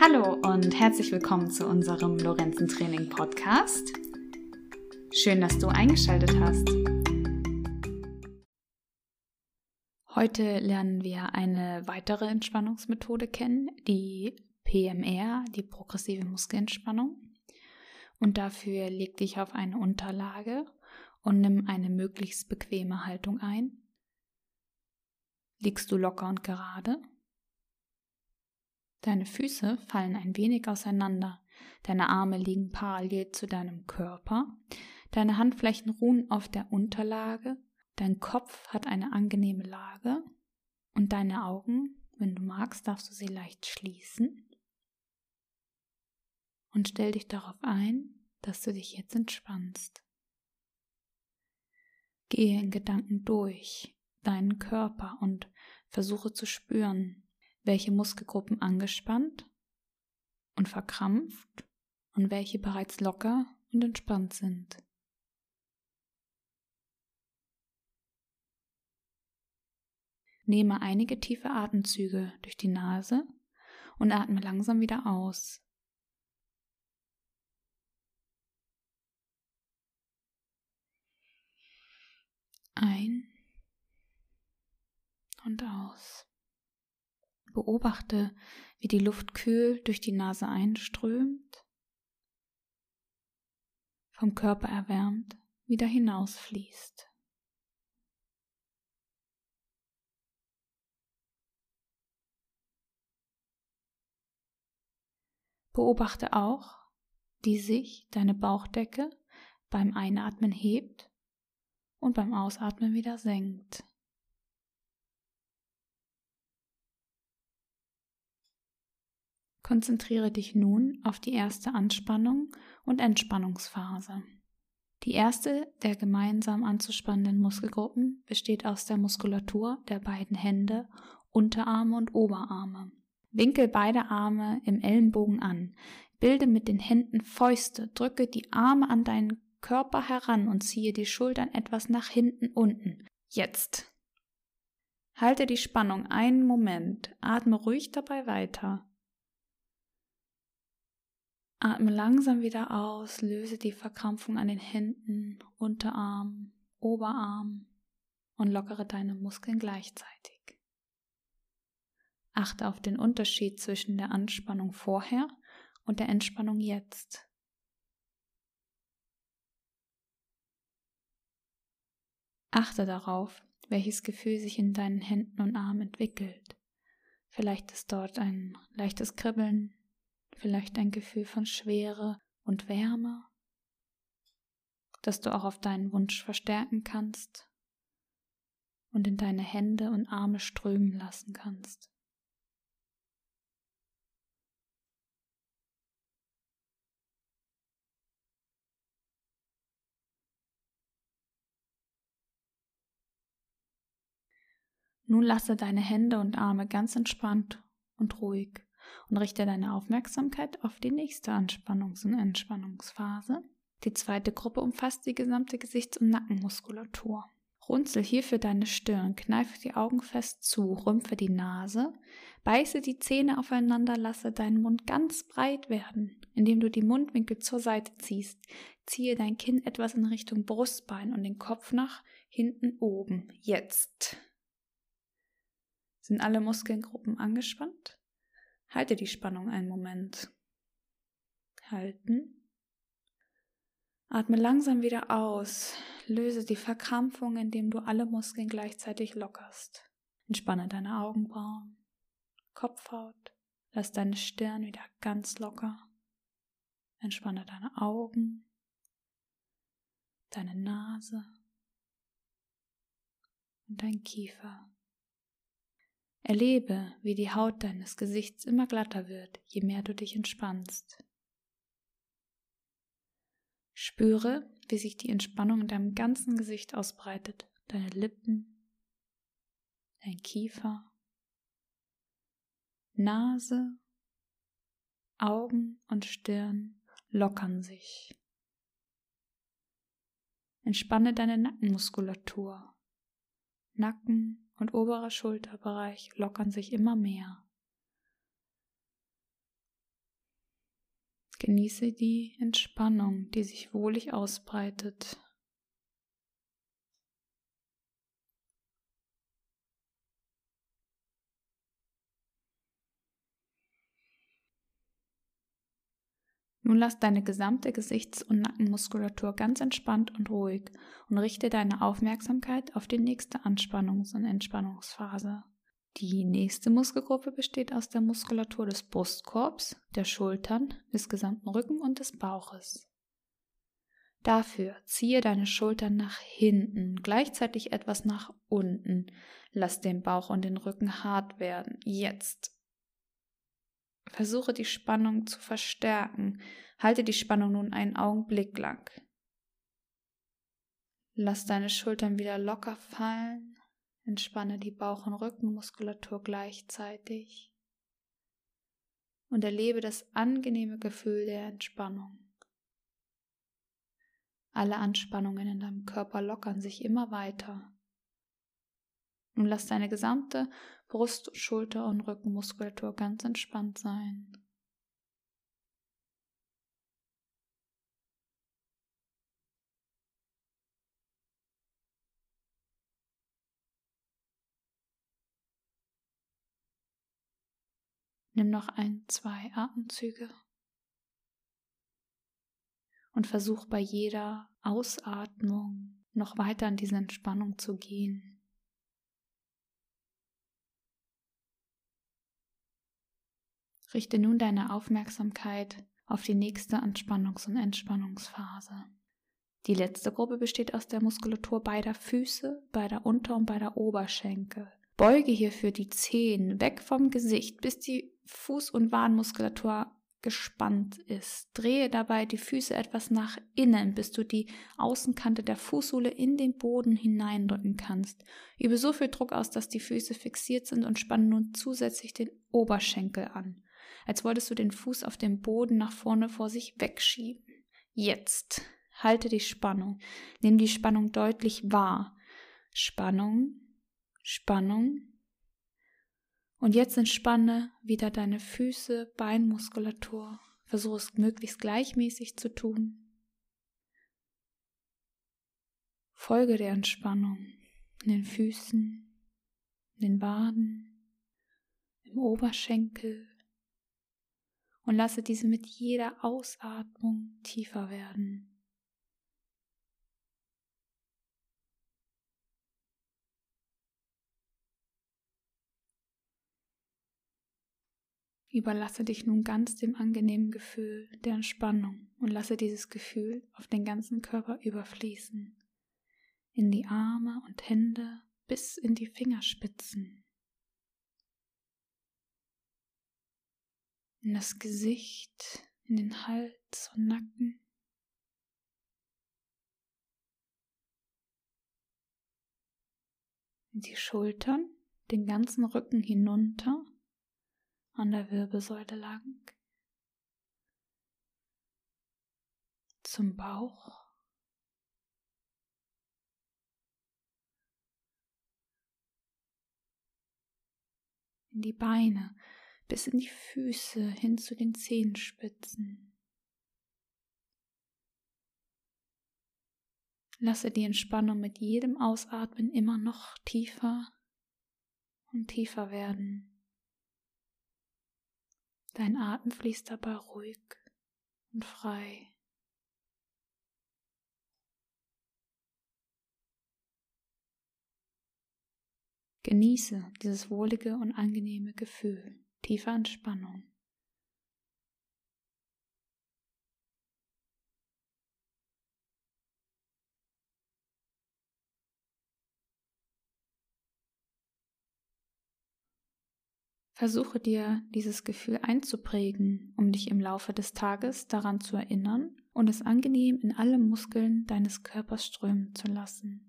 Hallo und herzlich willkommen zu unserem Lorenzen Training Podcast. Schön, dass du eingeschaltet hast. Heute lernen wir eine weitere Entspannungsmethode kennen, die PMR, die progressive Muskelentspannung. Und dafür leg dich auf eine Unterlage und nimm eine möglichst bequeme Haltung ein. Liegst du locker und gerade? Deine Füße fallen ein wenig auseinander, deine Arme liegen parallel zu deinem Körper, deine Handflächen ruhen auf der Unterlage, dein Kopf hat eine angenehme Lage und deine Augen, wenn du magst, darfst du sie leicht schließen. Und stell dich darauf ein, dass du dich jetzt entspannst. Gehe in Gedanken durch deinen Körper und versuche zu spüren, welche Muskelgruppen angespannt und verkrampft und welche bereits locker und entspannt sind. Nehme einige tiefe Atemzüge durch die Nase und atme langsam wieder aus. Ein und aus. Beobachte, wie die Luft kühl durch die Nase einströmt, vom Körper erwärmt wieder hinausfließt. Beobachte auch, wie sich deine Bauchdecke beim Einatmen hebt und beim Ausatmen wieder senkt. Konzentriere dich nun auf die erste Anspannung und Entspannungsphase. Die erste der gemeinsam anzuspannenden Muskelgruppen besteht aus der Muskulatur der beiden Hände, Unterarme und Oberarme. Winkel beide Arme im Ellenbogen an. Bilde mit den Händen Fäuste, drücke die Arme an deinen Körper heran und ziehe die Schultern etwas nach hinten unten. Jetzt. Halte die Spannung einen Moment, atme ruhig dabei weiter. Atme langsam wieder aus, löse die Verkrampfung an den Händen, Unterarm, Oberarm und lockere deine Muskeln gleichzeitig. Achte auf den Unterschied zwischen der Anspannung vorher und der Entspannung jetzt. Achte darauf, welches Gefühl sich in deinen Händen und Armen entwickelt. Vielleicht ist dort ein leichtes Kribbeln, vielleicht ein Gefühl von Schwere und Wärme, das du auch auf deinen Wunsch verstärken kannst und in deine Hände und Arme strömen lassen kannst. Nun lasse deine Hände und Arme ganz entspannt und ruhig und richte deine Aufmerksamkeit auf die nächste Anspannungs- und Entspannungsphase. Die zweite Gruppe umfasst die gesamte Gesichts- und Nackenmuskulatur. Runzel hierfür deine Stirn, kneife die Augen fest zu, rümpfe die Nase, beiße die Zähne aufeinander, lasse deinen Mund ganz breit werden, indem du die Mundwinkel zur Seite ziehst. Ziehe dein Kinn etwas in Richtung Brustbein und den Kopf nach hinten oben. Jetzt. Sind alle Muskelgruppen angespannt? Halte die Spannung einen Moment. Halten. Atme langsam wieder aus. Löse die Verkrampfung, indem du alle Muskeln gleichzeitig lockerst. Entspanne deine Augenbrauen, Kopfhaut. Lass deine Stirn wieder ganz locker. Entspanne deine Augen, deine Nase und dein Kiefer. Erlebe, wie die Haut deines Gesichts immer glatter wird, je mehr du dich entspannst. Spüre, wie sich die Entspannung in deinem ganzen Gesicht ausbreitet, deine Lippen, dein Kiefer, Nase, Augen und Stirn lockern sich. Entspanne deine Nackenmuskulatur, Nacken, und oberer Schulterbereich lockern sich immer mehr. Genieße die Entspannung, die sich wohlig ausbreitet Nun lass deine gesamte Gesichts- und Nackenmuskulatur ganz entspannt und ruhig und richte deine Aufmerksamkeit auf die nächste Anspannungs- und Entspannungsphase. Die nächste Muskelgruppe besteht aus der Muskulatur des Brustkorbs, der Schultern, des gesamten Rücken und des Bauches. Dafür ziehe deine Schultern nach hinten, gleichzeitig etwas nach unten. Lass den Bauch und den Rücken hart werden. Jetzt. Versuche die Spannung zu verstärken. Halte die Spannung nun einen Augenblick lang. Lass deine Schultern wieder locker fallen. Entspanne die Bauch- und Rückenmuskulatur gleichzeitig und erlebe das angenehme Gefühl der Entspannung. Alle Anspannungen in deinem Körper lockern sich immer weiter. Nun lass deine gesamte Brust-, Schulter- und Rückenmuskulatur ganz entspannt sein. Nimm noch ein, zwei Atemzüge und versuch bei jeder Ausatmung noch weiter in diese Entspannung zu gehen. Richte nun deine Aufmerksamkeit auf die nächste Anspannungs- und Entspannungsphase. Die letzte Gruppe besteht aus der Muskulatur beider Füße, beider Unter- und beider Oberschenkel. Beuge hierfür die Zehen weg vom Gesicht, bis die Fuß- und Wadenmuskulatur gespannt ist. Drehe dabei die Füße etwas nach innen, bis du die Außenkante der Fußsohle in den Boden hineindrücken kannst. Übe so viel Druck aus, dass die Füße fixiert sind und spanne nun zusätzlich den Oberschenkel an, als wolltest du den Fuß auf dem Boden nach vorne vor sich wegschieben. Jetzt halte die Spannung, nimm die Spannung deutlich wahr. Spannung, Spannung, und jetzt entspanne wieder deine Füße, Beinmuskulatur. Versuche es möglichst gleichmäßig zu tun. Folge der Entspannung in den Füßen, in den Waden, im Oberschenkel und lasse diese mit jeder Ausatmung tiefer werden. Überlasse dich nun ganz dem angenehmen Gefühl der Entspannung und lasse dieses Gefühl auf den ganzen Körper überfließen, in die Arme und Hände bis in die Fingerspitzen, in das Gesicht, in den Hals und Nacken. in die Schultern, den ganzen Rücken hinunter an der Wirbelsäule lang, zum Bauch, in die Beine, bis in die Füße hin zu den Zehenspitzen. Lasse die Entspannung mit jedem Ausatmen immer noch tiefer und tiefer werden. Dein Atem fließt dabei ruhig und frei. Genieße dieses wohlige und angenehme Gefühl tiefer Entspannung. Versuche dir dieses Gefühl einzuprägen, um dich im Laufe des Tages daran zu erinnern und es angenehm in alle Muskeln deines Körpers strömen zu lassen.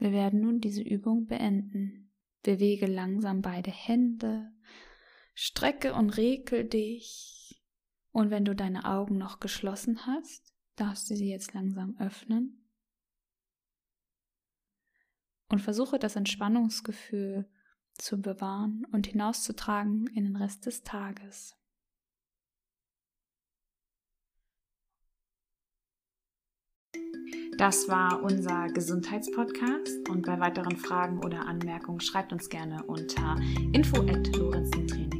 Wir werden nun diese Übung beenden. Bewege langsam beide Hände, strecke und rekel dich. Und wenn du deine Augen noch geschlossen hast, darfst du sie jetzt langsam öffnen. und versuche das Entspannungsgefühl zu bewahren und hinauszutragen in den Rest des Tages. Das war unser Gesundheitspodcast. Und bei weiteren Fragen oder Anmerkungen schreibt uns gerne unter info@